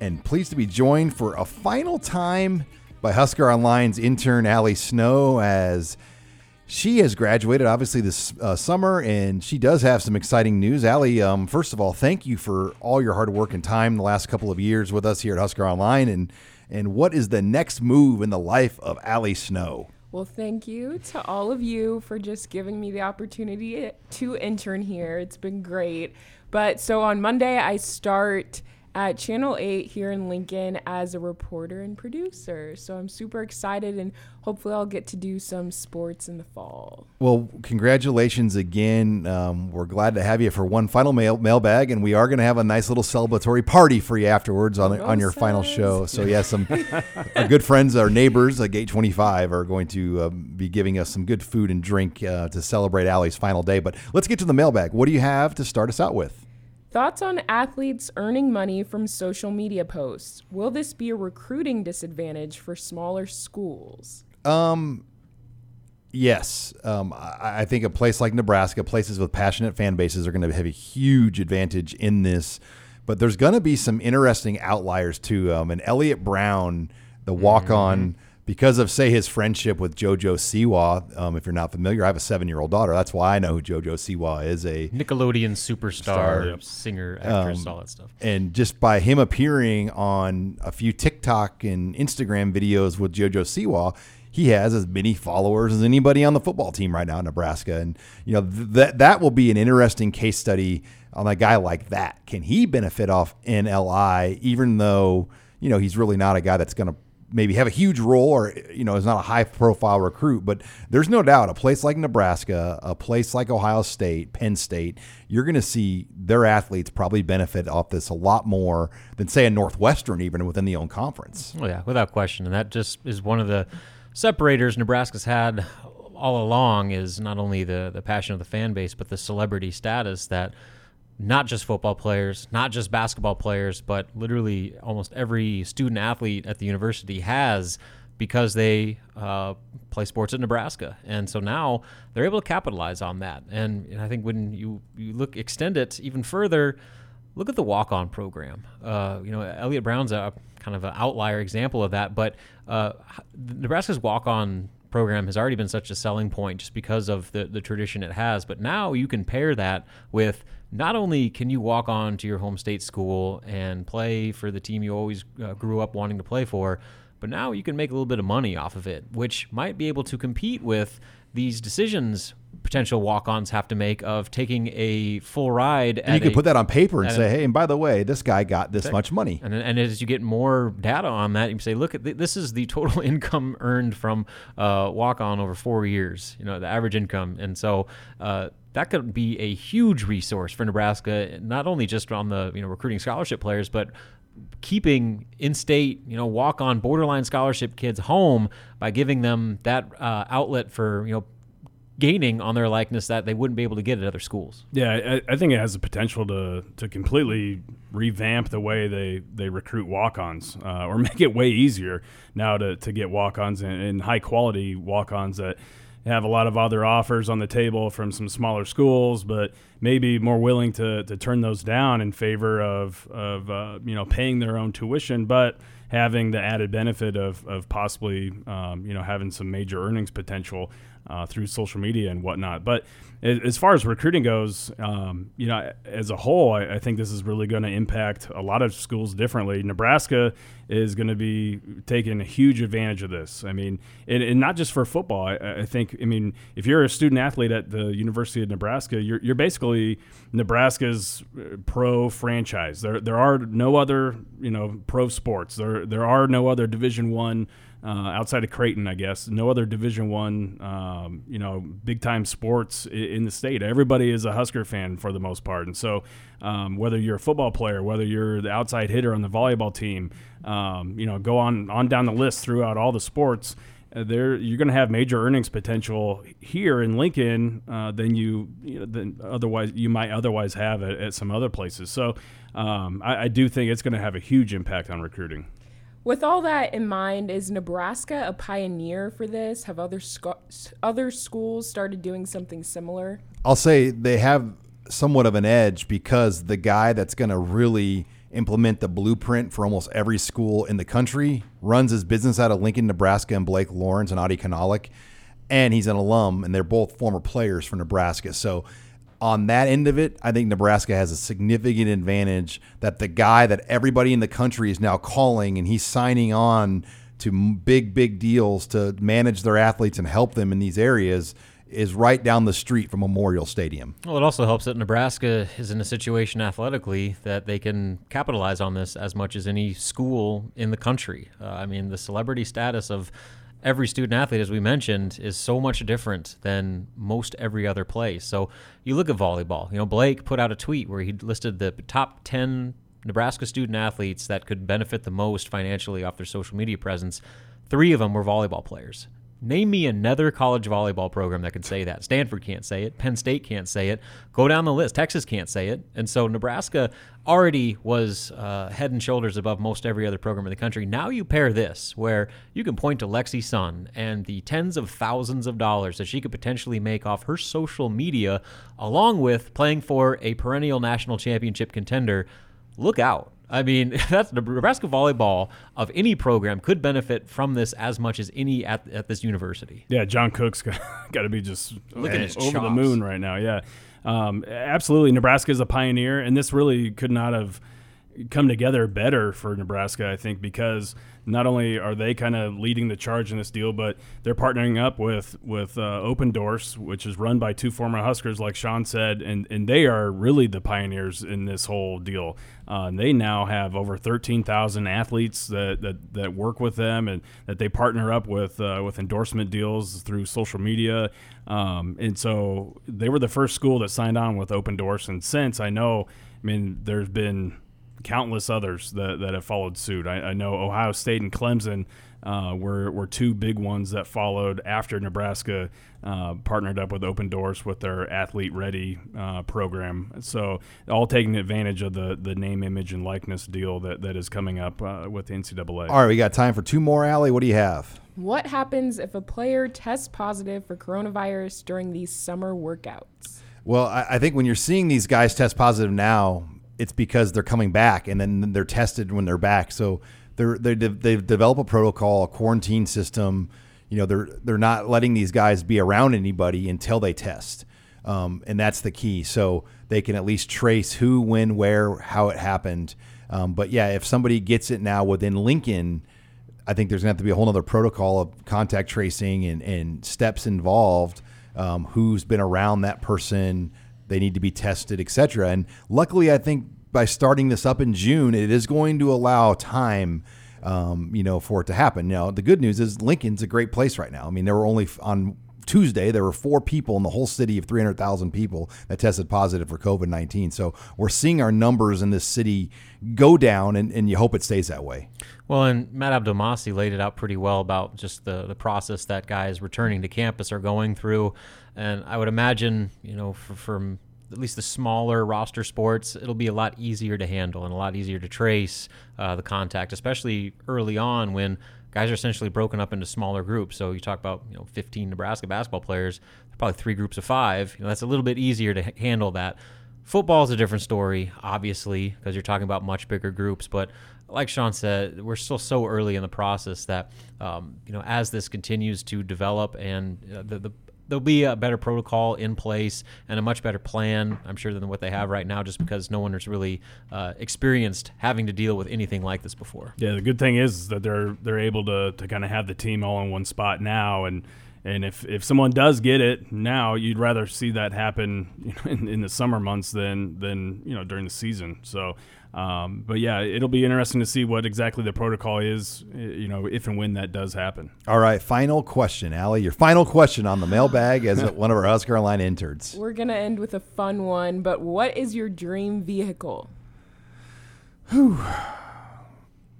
and pleased to be joined for a final time by Husker Online's intern Allie Snow as she has graduated obviously this uh, summer and she does have some exciting news. Allie, um, first of all, thank you for all your hard work and time the last couple of years with us here at Husker Online and and what is the next move in the life of Allie Snow? Well, thank you to all of you for just giving me the opportunity to intern here. It's been great. But so on Monday, I start at Channel 8 here in Lincoln as a reporter and producer. So I'm super excited and hopefully I'll get to do some sports in the fall. Well, congratulations again. Um, we're glad to have you for one final mail mailbag, and we are going to have a nice little celebratory party for you afterwards on, on your final show. So, yeah, some our good friends, our neighbors at Gate 25 are going to uh, be giving us some good food and drink uh, to celebrate Allie's final day. But let's get to the mailbag. What do you have to start us out with? Thoughts on athletes earning money from social media posts? Will this be a recruiting disadvantage for smaller schools? Um, yes. Um, I, I think a place like Nebraska, places with passionate fan bases, are going to have a huge advantage in this. But there's going to be some interesting outliers too. Um, and Elliot Brown, the walk on. Mm-hmm because of say his friendship with JoJo Siwa. Um, if you're not familiar, I have a seven year old daughter. That's why I know who JoJo Siwa is. A Nickelodeon superstar, yep. singer, actress, um, all that stuff. And just by him appearing on a few TikTok and Instagram videos with JoJo Siwa. He has as many followers as anybody on the football team right now in Nebraska, and you know th- that that will be an interesting case study on a guy like that. Can he benefit off NLI, even though you know he's really not a guy that's going to maybe have a huge role or you know is not a high profile recruit but there's no doubt a place like nebraska a place like ohio state penn state you're going to see their athletes probably benefit off this a lot more than say a northwestern even within the own conference. Well yeah without question. And that just is one of the separators nebraska's had all along is not only the the passion of the fan base but the celebrity status that not just football players, not just basketball players, but literally almost every student athlete at the university has because they uh, play sports at Nebraska. And so now they're able to capitalize on that. And, and I think when you, you look extend it even further, look at the walk on program. Uh, you know, Elliot Brown's a kind of an outlier example of that, but uh, Nebraska's walk on program has already been such a selling point just because of the, the tradition it has. But now you can pair that with not only can you walk on to your home state school and play for the team you always uh, grew up wanting to play for, but now you can make a little bit of money off of it, which might be able to compete with these decisions potential walk-ons have to make of taking a full ride. And you can a, put that on paper and say, "Hey, and by the way, this guy got this much money." And, and as you get more data on that, you say, "Look, at this is the total (laughs) income earned from uh, walk-on over four years. You know, the average income." And so uh, that could be a huge resource for Nebraska, not only just on the you know recruiting scholarship players, but keeping in-state, you know, walk-on borderline scholarship kids home by giving them that uh, outlet for you know gaining on their likeness that they wouldn't be able to get at other schools. Yeah, I, I, think it has the potential to to completely revamp the way they, they recruit walk-ons uh, or (laughs) make it way easier now to, to get walk-ons and, and high quality walk-ons that have a lot of other offers on the table from some smaller schools, but maybe more willing to, to turn those down in favor of, of uh, you know paying their own tuition, but having the added benefit of, of possibly um, you know having some major earnings potential uh, through social media and whatnot. But as far as recruiting goes, um, you know, as a whole, I, I think this is really going to impact a lot of schools differently. Nebraska is going to be taking a huge advantage of this. I mean, and, and not just for football. I, I, think, I mean, if you're a student athlete at the University of Nebraska, you're, you're basically Nebraska's uh, pro franchise. There, there are no other, you know, pro sports. There, there are no other Division One uh, outside of Creighton, I guess. No other Division One, um, you know, big time sports in, the state. Everybody is a Husker fan for the most part, and so um, whether you're a football player, whether you're the outside hitter on the volleyball team, um, you know, go on on down the list throughout all the sports. Uh, there, you're going to have major earnings potential here in Lincoln uh, than you, you know, than otherwise you might otherwise have at, at some other places. So, um, I, I do think it's going to have a huge impact on recruiting. With all that in mind, is Nebraska a pioneer for this? Have other sco- other schools started doing something similar? I'll say they have somewhat of an edge because the guy that's going to really implement the blueprint for almost every school in the country runs his business out of Lincoln, Nebraska, and Blake Lawrence and Adi Kanalik, and he's an alum, and they're both former players for Nebraska. So on that end of it, I think Nebraska has a significant advantage that the guy that everybody in the country is now calling and he's signing on to big, big deals to manage their athletes and help them in these areas is right down the street from Memorial Stadium. Well, it also helps that Nebraska is in a situation athletically that they can capitalize on this as much as any school in the country. Uh, I mean, the celebrity status of every student athlete, as we mentioned, is so much different than most every other place. So you look at volleyball. You know, Blake put out a tweet where he listed the top 10 Nebraska student athletes that could benefit the most financially off their social media presence. Three of them were volleyball players. Name me another college volleyball program that can say that. Stanford can't say it. Penn State can't say it. Go down the list. Texas can't say it. And so Nebraska already was uh, head and shoulders above most every other program in the country. Now you pair this, where you can point to Lexi Sun and the tens of thousands of dollars that she could potentially make off her social media, along with playing for a perennial national championship contender. Look out. I mean, (laughs) that's Nebraska volleyball of any program could benefit from this as much as any at, at this university. Yeah, John Cook's got, got to be just Look over chops. the moon right now. Yeah, um, absolutely. Nebraska is a pioneer, and this really could not have come together better for Nebraska, I think, because not only are they kind of leading the charge in this deal, but they're partnering up with with uh, Opendorse, which is run by two former Huskers, like Sean said, and and they are really the pioneers in this whole deal. Uh, they now have over 13,000 athletes that, that, that work with them and that they partner up with uh, with endorsement deals through social media. Um, and so they were the first school that signed on with Opendorse. And since I know, I mean, there's been countless others that, that have followed suit. I, I know Ohio State and Clemson uh, were, were two big ones that followed after Nebraska uh, partnered up with Opendorse with their Athlete Ready uh, program. So, all taking advantage of the, the name, image, and likeness deal that, that is coming up uh, with the NCAA. All right, we got time for two more, Allie. What do you have? What happens if a player tests positive for coronavirus during these summer workouts? Well, I, I think when you're seeing these guys test positive now, it's because they're coming back and then they're tested when they're back. So they're, they they've developed a protocol, a quarantine system. You know, they're they're not letting these guys be around anybody until they test, um, and that's the key. So they can at least trace who, when, where, how it happened. Um, but yeah, if somebody gets it now within Lincoln, I think there's going to have to be a whole other protocol of contact tracing and, and steps involved. Um, who's been around that person? They need to be tested, etc. And luckily, I think by starting this up in June, it is going to allow time, um, you know, for it to happen. Now, the good news is Lincoln's a great place right now. I mean, there were only on Tuesday, there were four people in the whole city of 300,000 people that tested positive for COVID 19. So we're seeing our numbers in this city go down, and, and you hope it stays that way. Well, and Matt Abdelmassih laid it out pretty well about just the, the process that guys returning to campus are going through. And I would imagine, you know, for, from at least the smaller roster sports, it'll be a lot easier to handle and a lot easier to trace uh, the contact, especially early on when guys are essentially broken up into smaller groups. So you talk about you know 15 Nebraska basketball players, probably three groups of five. You know, that's a little bit easier to h- handle that. Football is a different story, obviously, because you're talking about much bigger groups. But like Sean said, we're still so early in the process that um, you know as this continues to develop and uh, the, the there'll be a better protocol in place and a much better plan, I'm sure, than what they have right now, just because no one has really uh, experienced having to deal with anything like this before. Yeah, the good thing is that they're they're able to, to kind of have the team all in one spot now, and and if, if someone does get it now, you'd rather see that happen you know, in, in the summer months than than you know during the season. So um, but yeah, it'll be interesting to see what exactly the protocol is, you know, if and when that does happen. All right, final question, Allie. Your final question on the mailbag as (laughs) one of our Husker Online interns. We're gonna end with a fun one, but what is your dream vehicle? Whew.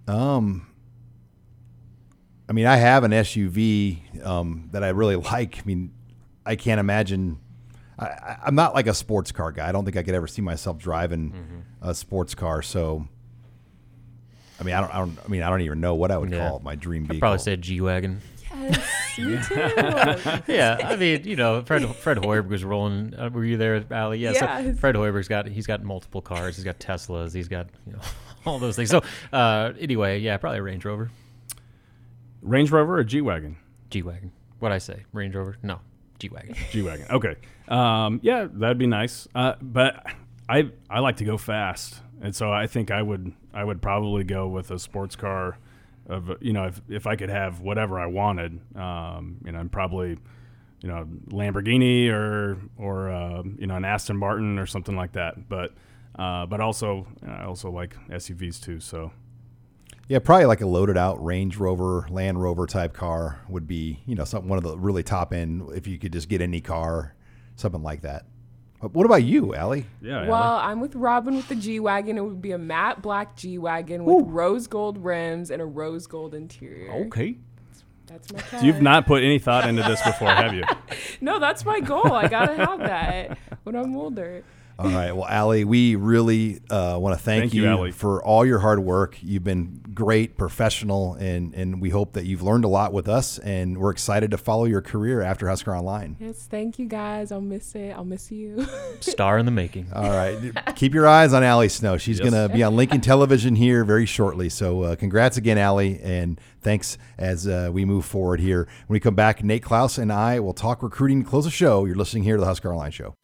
Um. I mean, I have an SUV um, that I really (laughs) like. I mean, I can't imagine I, am not like a sports car guy. I don't think I could ever see myself driving mm-hmm. a sports car. So, I mean, I don't, I don't, I mean, I don't even know what I would yeah. call my dream vehicle. I'd probably say G wagon. Yes, me (laughs) too. yeah, I mean, you know, Fred Fred Hoiberg was rolling. Uh, were you there, Allie? Yeah. yeah. So Fred Hoiberg's got he's got multiple cars. He's got Teslas. He's got you know (laughs) all those things. So uh, anyway, yeah, probably a Range Rover. Range Rover or G wagon? G wagon. What I say? Range Rover? No, G wagon. G (laughs) wagon. Okay. Um, yeah, that'd be nice. Uh, but I I like to go fast, and so I think I would I would probably go with a sports car. Of you know, if if I could have whatever I wanted, um, you know, I'm probably you know Lamborghini or or uh, you know an Aston Martin or something like that. But uh, but also I also like SUVs too. So yeah, probably like a loaded out Range Rover, Land Rover type car would be, you know, something one of the really top end. If you could just get any car, something like that. Uh, what about you, Allie? Yeah. Well, Allie. I'm with Robin with the G wagon. It would be a matte black G wagon with Ooh. rose gold rims and a rose gold interior. Okay. That's my car. So you've not put any thought into this before, have you? (laughs) no, that's my goal. I gotta have that when I'm older. All right. Well, Allie, we really uh, want to thank, thank you, you for all your hard work. You've been great, professional, and, and we hope that you've learned a lot with us. And we're excited to follow your career after Husker Online. Yes, thank you guys. I'll miss it. I'll miss you. (laughs) Star in the making. All right. Keep your eyes on Allie Snow. She's yes. going to be on Lincoln Television here very shortly. So uh, congrats again, Allie. And thanks as uh, we move forward here. When we come back, Nate Clouse and I will talk recruiting, to close the show. You're listening here to the Husker Online Show.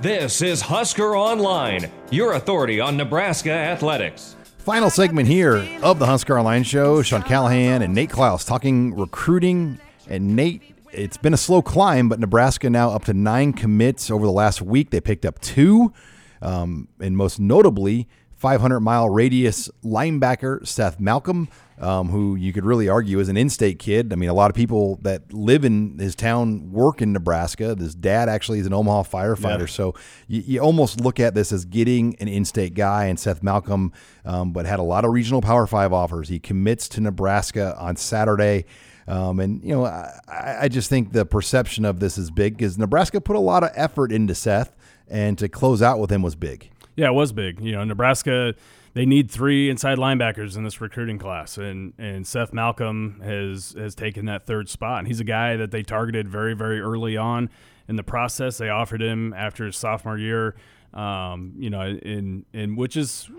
This is Husker Online, your authority on Nebraska athletics. Final segment here of the Husker Online Show. Sean Callahan and Nate Clouse talking recruiting. And Nate, it's been a slow climb, but Nebraska now up to nine commits over the last week. They picked up two, um, and most notably, 500 mile radius linebacker Seth Malcolm, um, who you could really argue is an in state kid. I mean, a lot of people that live in his town work in Nebraska. His dad actually is an Omaha firefighter. Yeah. So you, you, almost look at this as getting an in state guy, and Seth Malcolm, um, but had a lot of regional Power Five offers. He commits to Nebraska on Saturday. Um, and you know, I, I, just think the perception of this is big because Nebraska put a lot of effort into Seth, and to close out with him was big. Yeah, it was big. You know, Nebraska they need three inside linebackers in this recruiting class, and and Seth Malcolm has has taken that third spot. And he's a guy that they targeted very very early on in the process. They offered him after his sophomore year. Um, you know, in in which is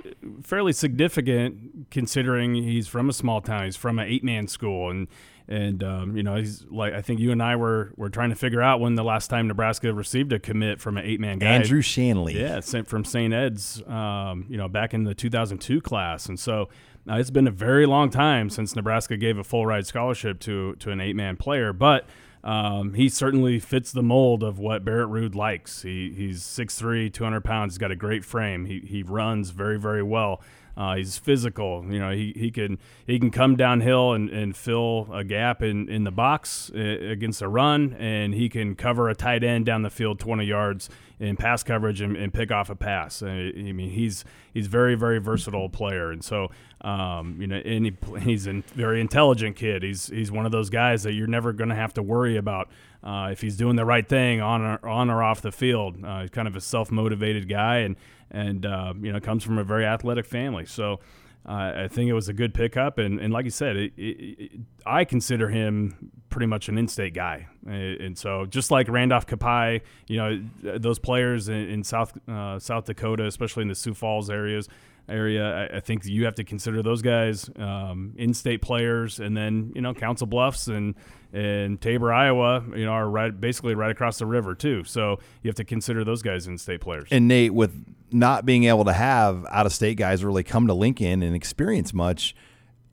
fairly significant considering he's from a small town. He's from an eight man school, and and um, you know, he's like I think you and I were were trying to figure out when the last time Nebraska received a commit from an eight man guy. Andrew Shanley. Yeah, sent from St. Ed's. Um, you know, back in the 2002 class, and so. Uh, it's been a very long time since Nebraska gave a full ride scholarship to to an eight man player, but um, he certainly fits the mold of what Barrett Ruud likes. He, he's 6'3", 200 pounds. He's got a great frame. He, he runs very, very well. Uh, he's physical. You know, he, he can he can come downhill and, and fill a gap in, in the box uh, against a run, and he can cover a tight end down the field 20 yards in pass coverage and, and pick off a pass. I mean, he's he's very very versatile player, and so um, you know, and he, he's a very intelligent kid. He's he's one of those guys that you're never going to have to worry about uh, if he's doing the right thing on or, on or off the field. Uh, he's kind of a self motivated guy, and and uh, you know comes from a very athletic family. So uh, I think it was a good pickup, and, and like you said, it, it, it, I consider him pretty much an in-state guy, and so just like Randolph Kpai, you know, those players in, in South uh, South Dakota, especially in the Sioux Falls areas, area. I, I, think you have to consider those guys um, in-state players, and then you know Council Bluffs and and Tabor, Iowa, you know, are right basically right across the river too. So you have to consider those guys in-state players. And Nate, with not being able to have out-of-state guys really come to Lincoln and experience much.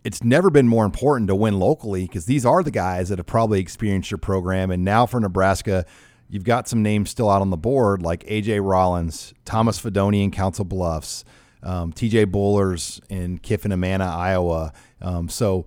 It's never been more important to win locally because these are the guys that have probably experienced your program. And now for Nebraska, you've got some names still out on the board like AJ Rollins, Thomas Fidone in Council Bluffs, um, TJ Bollers in Kiffin Amana, Iowa. Um, so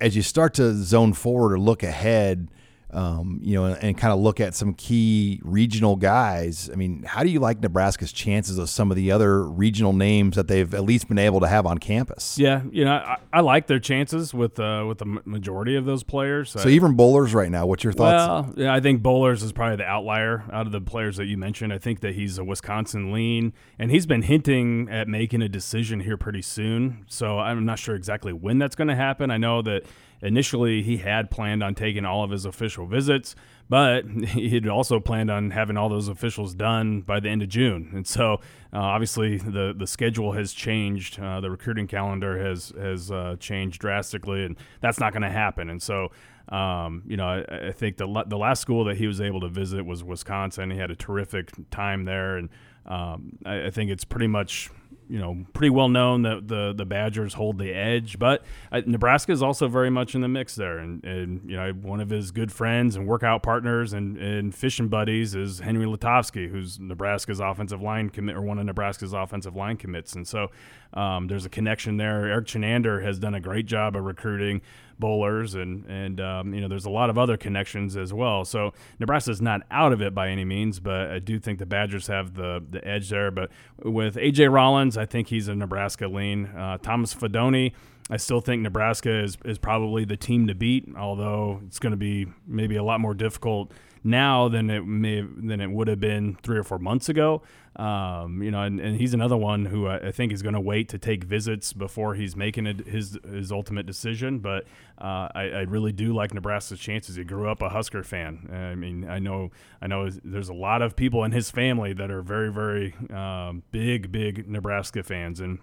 as you start to zone forward or look ahead, um, you know, and, and kind of look at some key regional guys. I mean, how do you like Nebraska's chances of some of the other regional names that they've at least been able to have on campus? Yeah, you know, I, I like their chances with uh, with the majority of those players. So I, even Bollers right now, what's your thoughts? Well, yeah, I think Bollers is probably the outlier out of the players that you mentioned. I think that he's a Wisconsin lean, and he's been hinting at making a decision here pretty soon. So I'm not sure exactly when that's going to happen. I know that Initially, he had planned on taking all of his official visits, but (laughs) he had also planned on having all those officials done by the end of June. And so, uh, obviously, the the schedule has changed. Uh, the recruiting calendar has has uh, changed drastically, and that's not going to happen. And so, um, you know, I, I, think the the last school that he was able to visit was Wisconsin. He had a terrific time there, and um, I, I think it's pretty much you know pretty well known that the the Badgers hold the edge, but uh, Nebraska is also very much in the mix there. And, and you know one of his good friends and workout partners and, and fishing buddies is Henry Lutovsky, who's Nebraska's offensive line commit or one of Nebraska's offensive line commits. And so um, there's a connection there. Erik Chinander has done a great job of recruiting Bollers, and and um, you know there's a lot of other connections as well. So Nebraska's not out of it by any means, but I do think the Badgers have the the edge there. But with AJ Rollins, I think he's a Nebraska lean. Uh, Thomas Fidone. I still think Nebraska is, is probably the team to beat, although it's going to be maybe a lot more difficult now than it may than it would have been three or four months ago. Um, you know, and, and, he's another one who I, I think is going to wait to take visits before he's making a, his his ultimate decision. But uh, I, I, really do like Nebraska's chances. He grew up a Husker fan. I mean, I know I know there's a lot of people in his family that are very very um, big big Nebraska fans, and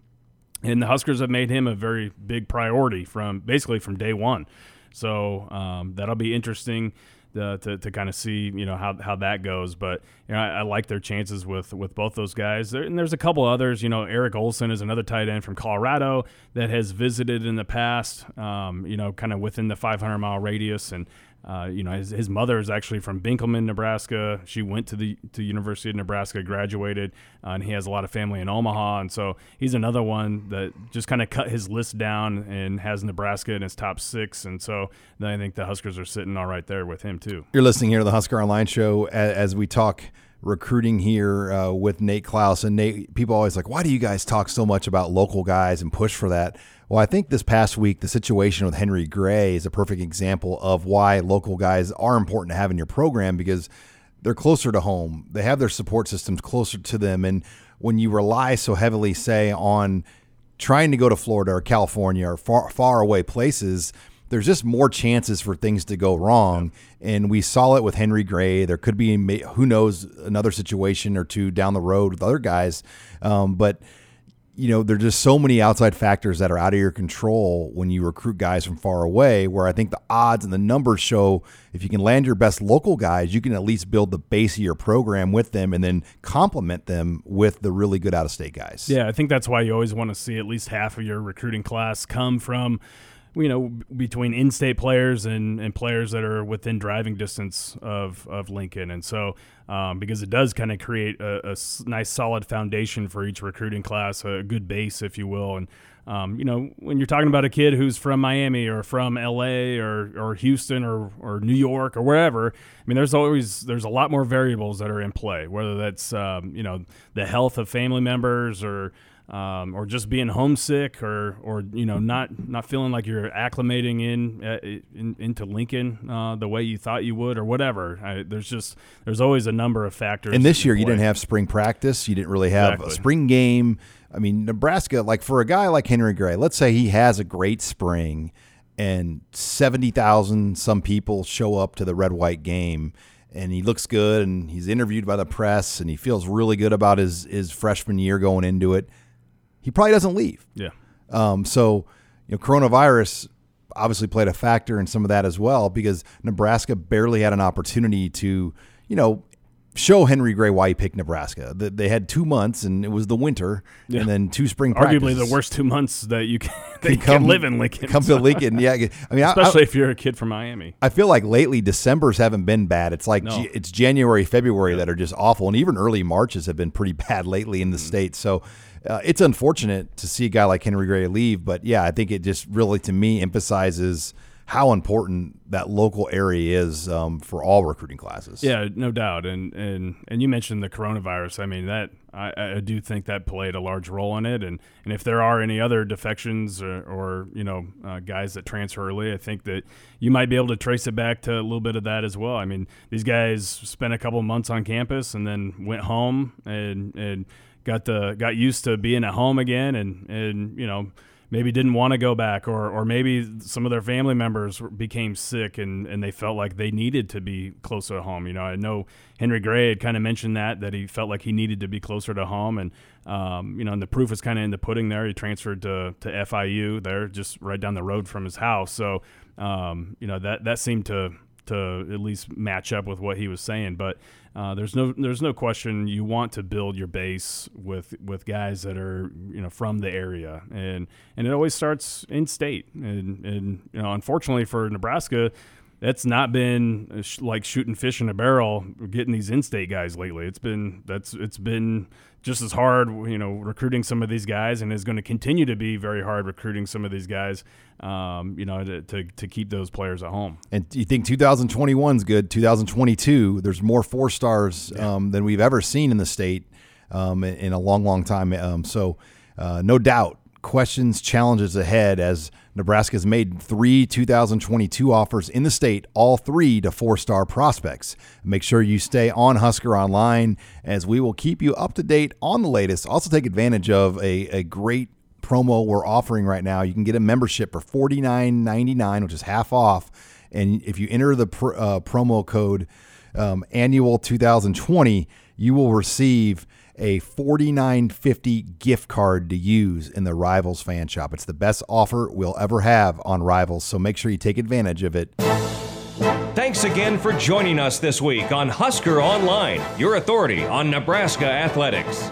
and the Huskers have made him a very big priority from basically from day one. So um, that'll be interesting uh, to, to kind of see you know how, how that goes. But you know, I, I like their chances with with both those guys. There, and there's a couple others. You know, Eric Olson is another tight end from Colorado that has visited in the past. Um, you know, kind of within the 500 mile radius, and uh, you know, his, his mother is actually from Benkelman, Nebraska. She went to the to University of Nebraska, graduated, uh, and he has a lot of family in Omaha. And so he's another one that just kind of cut his list down and has Nebraska in his top six. And so then I think the Huskers are sitting all right there with him too. You're listening here to the Husker Online Show as, as we talk recruiting here uh, with Nate Clouse. And Nate, people always like, why do you guys talk so much about local guys and push for that? Well, I think this past week, the situation with Henry Gray is a perfect example of why local guys are important to have in your program because they're closer to home. They have their support systems closer to them. And when you rely so heavily, say, on trying to go to Florida or California or far, far away places, there's just more chances for things to go wrong. And we saw it with Henry Gray. There could be, who knows, another situation or two down the road with other guys. Um, but you know, there's just so many outside factors that are out of your control when you recruit guys from far away. Where I think the odds and the numbers show if you can land your best local guys, you can at least build the base of your program with them and then complement them with the really good out of state guys. Yeah, I think that's why you always want to see at least half of your recruiting class come from you know, between in-state players and, and players that are within driving distance of, of Lincoln. And so, um, because it does kind of create a, a, nice solid foundation for each recruiting class, a good base, if you will. And, um, you know, when you're talking about a kid who's from Miami or from LA or, or Houston or, or New York or wherever, I mean, there's always, there's a lot more variables that are in play, whether that's, um, you know, the health of family members or, um, or just being homesick, or or you know not not feeling like you're acclimating in, uh, in into Lincoln uh, the way you thought you would, or whatever. I, there's just there's always a number of factors. And this year, you didn't have spring practice. You didn't really have exactly. a spring game. I mean, Nebraska, like for a guy like Henry Gray, let's say he has a great spring, and seventy thousand some people show up to the red white game and he looks good and he's interviewed by the press and he feels really good about his his freshman year going into it he probably doesn't leave. Yeah. Um, so, you know, coronavirus obviously played a factor in some of that as well because Nebraska barely had an opportunity to, you know, show Henry Gray why he picked Nebraska. They had two months, and it was the winter, yeah. and then two spring. Arguably practices. the worst two months that you can, (laughs) that you come, can live in Lincoln. Come to Lincoln, yeah. I mean, especially I, if you're a kid from Miami. I feel like lately December's haven't been bad. It's like no. it's January, February yeah. that are just awful, and even early Marches have been pretty (laughs) bad lately in the mm-hmm. state. So. Uh, it's unfortunate to see a guy like Henry Gray leave, but yeah, I think it just really, to me, emphasizes how important that local area is um, for all recruiting classes. Yeah, no doubt. And and and you mentioned the coronavirus. I mean that I, I do think that played a large role in it. And and if there are any other defections or, or you know uh, guys that transfer early, I think that you might be able to trace it back to a little bit of that as well. I mean these guys spent a couple months on campus and then went home and and got the got used to being at home again and and you know maybe didn't want to go back or or maybe some of their family members became sick and and they felt like they needed to be closer to home you know? I know henry gray had kind of mentioned that that he felt like he needed to be closer to home and um, you know and the proof is kind of in the pudding there. He transferred to to fiu there just right down the road from his house. So um, you know that that seemed to to at least match up with what he was saying but uh, there's no there's no question you want to build your base with with guys that are you know from the area and and it always starts in state and and you know unfortunately for Nebraska that's not been uh, like shooting fish in a barrel getting these in-state guys lately. It's been that's it's been just as hard, you know, recruiting some of these guys, and is going to continue to be very hard recruiting some of these guys, um, you know, to, to, to, keep those players at home. And you think 2021 is good? 2022, there's more four stars yeah. um, than we've ever seen in the state um, in, in, a long, long time. Um, so, uh, no doubt, questions, challenges ahead as Nebraska has made three 2022 offers in the state, all three to four star prospects. Make sure you stay on Husker Online as we will keep you up to date on the latest. Also, take advantage of a, a great promo we're offering right now. You can get a membership for $49.99, which is half off. And if you enter the pr- uh, promo code um, annual 2020, you will receive a $49.50 gift card to use in the Rivals fan shop. It's the best offer we'll ever have on Rivals, so make sure you take advantage of it. Thanks again for joining us this week on Husker Online, your authority on Nebraska athletics.